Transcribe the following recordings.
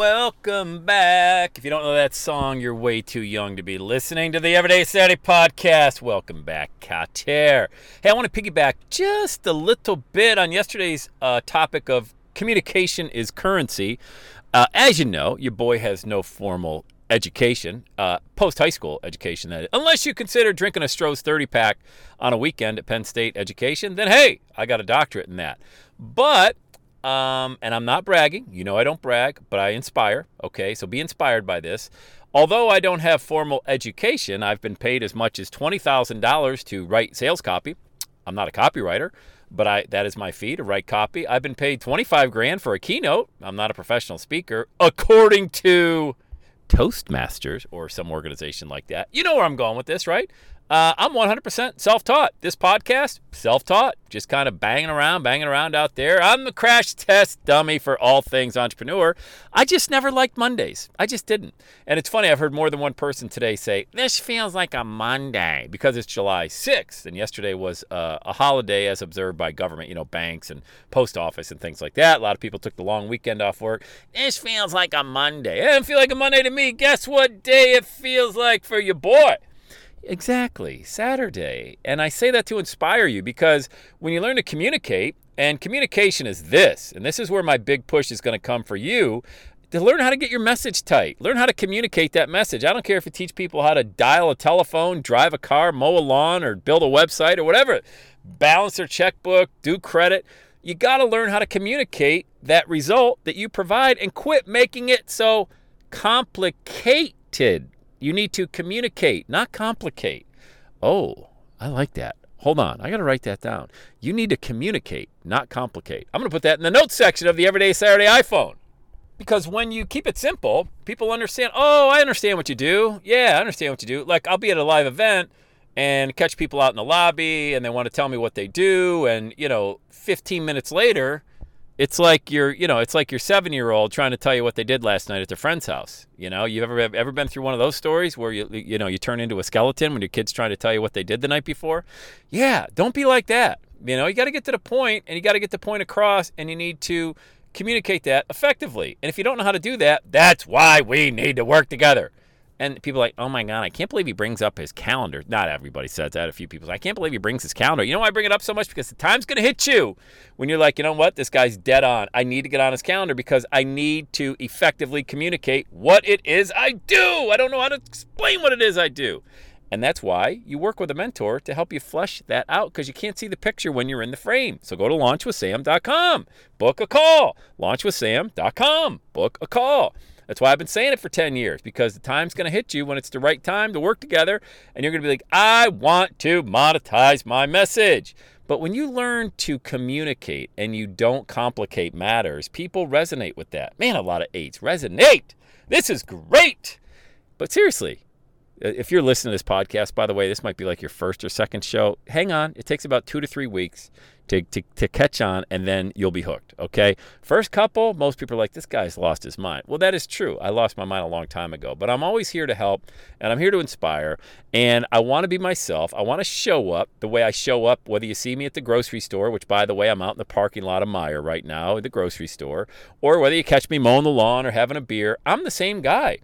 Welcome back. If you don't know that song, you're way too young to be listening to the Everyday Saturday podcast. Welcome back, Kater. Hey, I want to piggyback just a little bit on yesterday's uh, topic of communication is currency. Uh, as you know, your boy has no formal education, uh, post high school education, that is. Unless you consider drinking a Stroh's 30 pack on a weekend at Penn State education, then hey, I got a doctorate in that. But um, and I'm not bragging. You know I don't brag, but I inspire. Okay, so be inspired by this. Although I don't have formal education, I've been paid as much as $20,000 to write sales copy. I'm not a copywriter, but I that is my fee to write copy. I've been paid 25 grand for a keynote. I'm not a professional speaker, according to Toastmasters or some organization like that. You know where I'm going with this, right? Uh, I'm 100% self taught. This podcast, self taught, just kind of banging around, banging around out there. I'm the crash test dummy for all things entrepreneur. I just never liked Mondays. I just didn't. And it's funny, I've heard more than one person today say, This feels like a Monday because it's July 6th. And yesterday was uh, a holiday as observed by government, you know, banks and post office and things like that. A lot of people took the long weekend off work. This feels like a Monday. It doesn't feel like a Monday to me. Guess what day it feels like for your boy? Exactly, Saturday. And I say that to inspire you because when you learn to communicate, and communication is this, and this is where my big push is going to come for you to learn how to get your message tight. Learn how to communicate that message. I don't care if you teach people how to dial a telephone, drive a car, mow a lawn, or build a website or whatever, balance their checkbook, do credit. You got to learn how to communicate that result that you provide and quit making it so complicated. You need to communicate, not complicate. Oh, I like that. Hold on, I got to write that down. You need to communicate, not complicate. I'm going to put that in the notes section of the Everyday Saturday iPhone. Because when you keep it simple, people understand, oh, I understand what you do. Yeah, I understand what you do. Like, I'll be at a live event and catch people out in the lobby and they want to tell me what they do. And, you know, 15 minutes later, it's like you're, you know, it's like your seven year old trying to tell you what they did last night at their friend's house. You know, you ever ever been through one of those stories where you you know you turn into a skeleton when your kid's trying to tell you what they did the night before? Yeah, don't be like that. You know, you got to get to the point, and you got to get the point across, and you need to communicate that effectively. And if you don't know how to do that, that's why we need to work together. And people are like, oh my God, I can't believe he brings up his calendar. Not everybody says that. A few people say, I can't believe he brings his calendar. You know why I bring it up so much? Because the time's going to hit you when you're like, you know what? This guy's dead on. I need to get on his calendar because I need to effectively communicate what it is I do. I don't know how to explain what it is I do. And that's why you work with a mentor to help you flesh that out because you can't see the picture when you're in the frame. So go to launchwithsam.com, book a call. Launchwithsam.com, book a call. That's why I've been saying it for 10 years because the time's going to hit you when it's the right time to work together and you're going to be like, I want to monetize my message. But when you learn to communicate and you don't complicate matters, people resonate with that. Man, a lot of eights resonate. This is great. But seriously, Uh, if you're listening to this podcast, by the way, this might be like your first or second show. Hang on. It takes about two to three weeks to, to, to catch on, and then you'll be hooked. Okay. First couple, most people are like, this guy's lost his mind. Well, that is true. I lost my mind a long time ago, but I'm always here to help and I'm here to inspire. And I want to be myself. I want to show up the way I show up, whether you see me at the grocery store, which, by the way, I'm out in the parking lot of Meijer right now at the grocery store, or whether you catch me mowing the lawn or having a beer. I'm the same guy.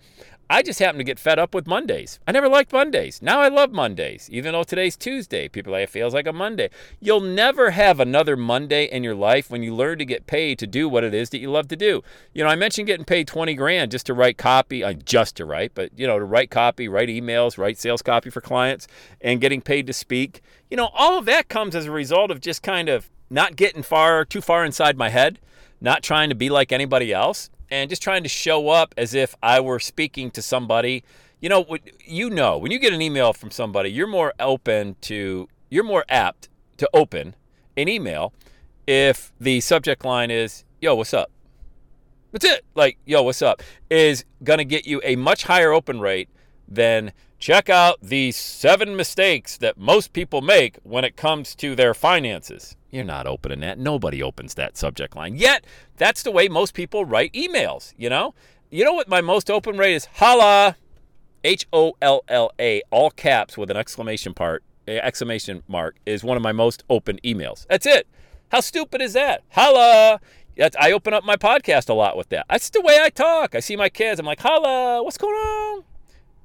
I just happen to get fed up with Mondays. I never liked Mondays. Now I love Mondays, even though today's Tuesday. People like, it feels like a Monday. You'll never have another Monday in your life when you learn to get paid to do what it is that you love to do. You know, I mentioned getting paid 20 grand just to write copy, uh, just to write, but, you know, to write copy, write emails, write sales copy for clients, and getting paid to speak. You know, all of that comes as a result of just kind of not getting far, too far inside my head, not trying to be like anybody else and just trying to show up as if I were speaking to somebody. You know, you know, when you get an email from somebody, you're more open to, you're more apt to open an email if the subject line is, yo, what's up? That's it. Like, yo, what's up? Is going to get you a much higher open rate than check out the seven mistakes that most people make when it comes to their finances. You're not opening that. Nobody opens that subject line. Yet, that's the way most people write emails, you know? You know what my most open rate is? Holla. H O L L A, all caps with an exclamation part, exclamation mark, is one of my most open emails. That's it. How stupid is that? Holla. I open up my podcast a lot with that. That's the way I talk. I see my kids. I'm like, holla, what's going on?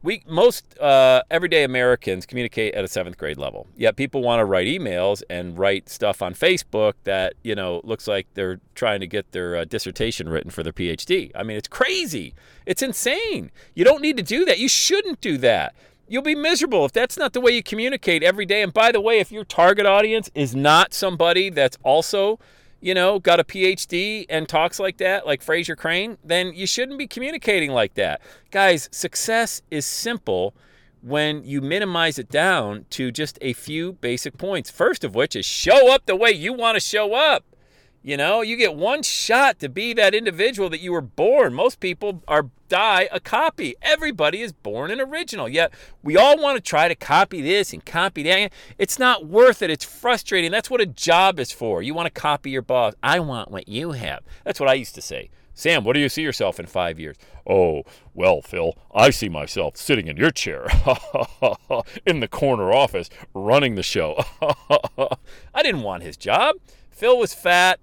We most uh, everyday Americans communicate at a seventh grade level. Yet people want to write emails and write stuff on Facebook that you know looks like they're trying to get their uh, dissertation written for their PhD. I mean, it's crazy. It's insane. You don't need to do that. You shouldn't do that. You'll be miserable if that's not the way you communicate every day. And by the way, if your target audience is not somebody that's also you know, got a PhD and talks like that, like Frasier Crane, then you shouldn't be communicating like that. Guys, success is simple when you minimize it down to just a few basic points. First of which is show up the way you want to show up. You know, you get one shot to be that individual that you were born. Most people are die a copy. Everybody is born an original. Yet we all want to try to copy this and copy that. It's not worth it. It's frustrating. That's what a job is for. You want to copy your boss. I want what you have. That's what I used to say. Sam, what do you see yourself in five years? Oh, well, Phil, I see myself sitting in your chair in the corner office running the show. I didn't want his job. Phil was fat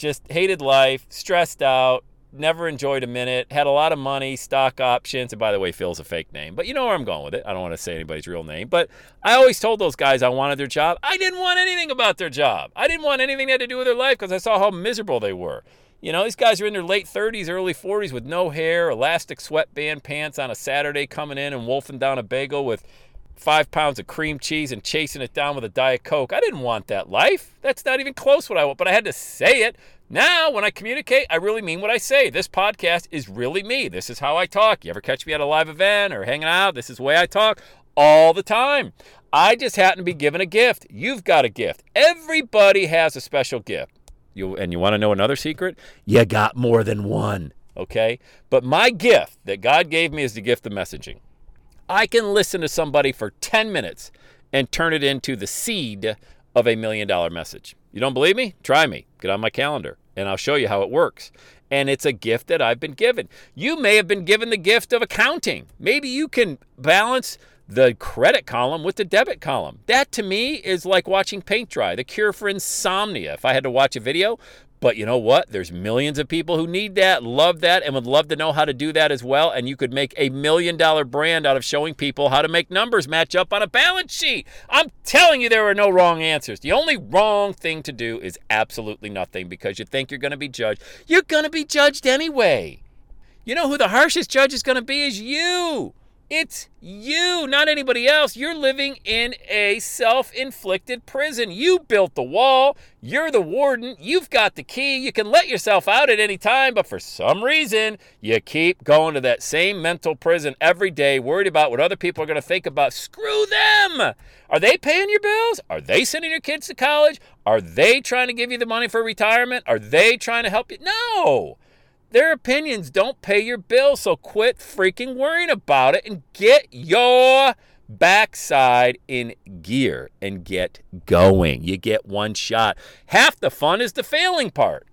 just hated life, stressed out, never enjoyed a minute, had a lot of money, stock options. And by the way, Phil's a fake name, but you know where I'm going with it. I don't want to say anybody's real name, but I always told those guys I wanted their job. I didn't want anything about their job. I didn't want anything that had to do with their life because I saw how miserable they were. You know, these guys are in their late 30s, early 40s with no hair, elastic sweatband pants on a Saturday coming in and wolfing down a bagel with five pounds of cream cheese and chasing it down with a Diet Coke. I didn't want that life. That's not even close what I want, but I had to say it. Now, when I communicate, I really mean what I say. This podcast is really me. This is how I talk. You ever catch me at a live event or hanging out? This is the way I talk all the time. I just happen to be given a gift. You've got a gift. Everybody has a special gift. You and you want to know another secret? You got more than one, okay? But my gift that God gave me is the gift of messaging. I can listen to somebody for 10 minutes and turn it into the seed of a million dollar message. You don't believe me? Try me. Get on my calendar and I'll show you how it works. And it's a gift that I've been given. You may have been given the gift of accounting. Maybe you can balance the credit column with the debit column. That to me is like watching paint dry, the cure for insomnia. If I had to watch a video, but you know what? There's millions of people who need that, love that, and would love to know how to do that as well. And you could make a million dollar brand out of showing people how to make numbers match up on a balance sheet. I'm telling you, there are no wrong answers. The only wrong thing to do is absolutely nothing because you think you're going to be judged. You're going to be judged anyway. You know who the harshest judge is going to be is you. It's you, not anybody else. You're living in a self inflicted prison. You built the wall. You're the warden. You've got the key. You can let yourself out at any time, but for some reason, you keep going to that same mental prison every day, worried about what other people are going to think about. Screw them. Are they paying your bills? Are they sending your kids to college? Are they trying to give you the money for retirement? Are they trying to help you? No. Their opinions don't pay your bills, so quit freaking worrying about it and get your backside in gear and get going. You get one shot. Half the fun is the failing part.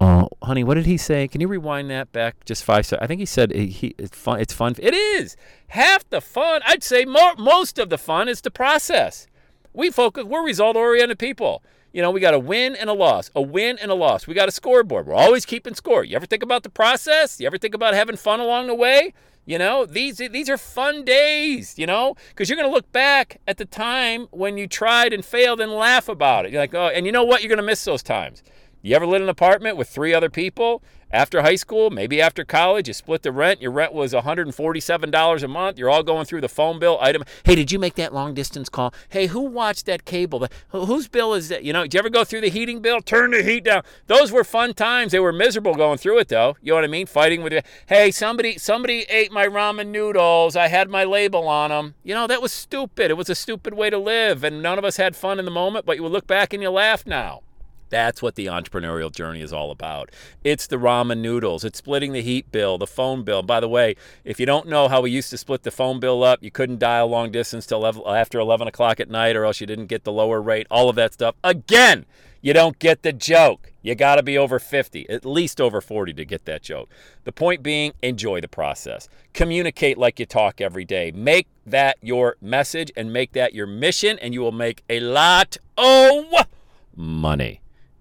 Oh, honey, what did he say? Can you rewind that back just five seconds? I think he said eh, he, it's fun. It's fun. It is half the fun. I'd say more, most of the fun is the process. We focus. We're result-oriented people. You know, we got a win and a loss, a win and a loss. We got a scoreboard. We're always keeping score. You ever think about the process? You ever think about having fun along the way? You know, these these are fun days, you know, because you're going to look back at the time when you tried and failed and laugh about it. You're like, oh, and you know what? You're going to miss those times. You ever lived in an apartment with three other people after high school, maybe after college? You split the rent. Your rent was $147 a month. You're all going through the phone bill item. Hey, did you make that long distance call? Hey, who watched that cable? Whose bill is that? You know, did you ever go through the heating bill? Turn the heat down. Those were fun times. They were miserable going through it though. You know what I mean? Fighting with. Hey, somebody somebody ate my ramen noodles. I had my label on them. You know, that was stupid. It was a stupid way to live, and none of us had fun in the moment. But you would look back and you laugh now. That's what the entrepreneurial journey is all about. It's the ramen noodles. It's splitting the heat bill, the phone bill. By the way, if you don't know how we used to split the phone bill up, you couldn't dial long distance till after 11 o'clock at night, or else you didn't get the lower rate. All of that stuff. Again, you don't get the joke. You got to be over 50, at least over 40 to get that joke. The point being, enjoy the process. Communicate like you talk every day. Make that your message and make that your mission, and you will make a lot of money.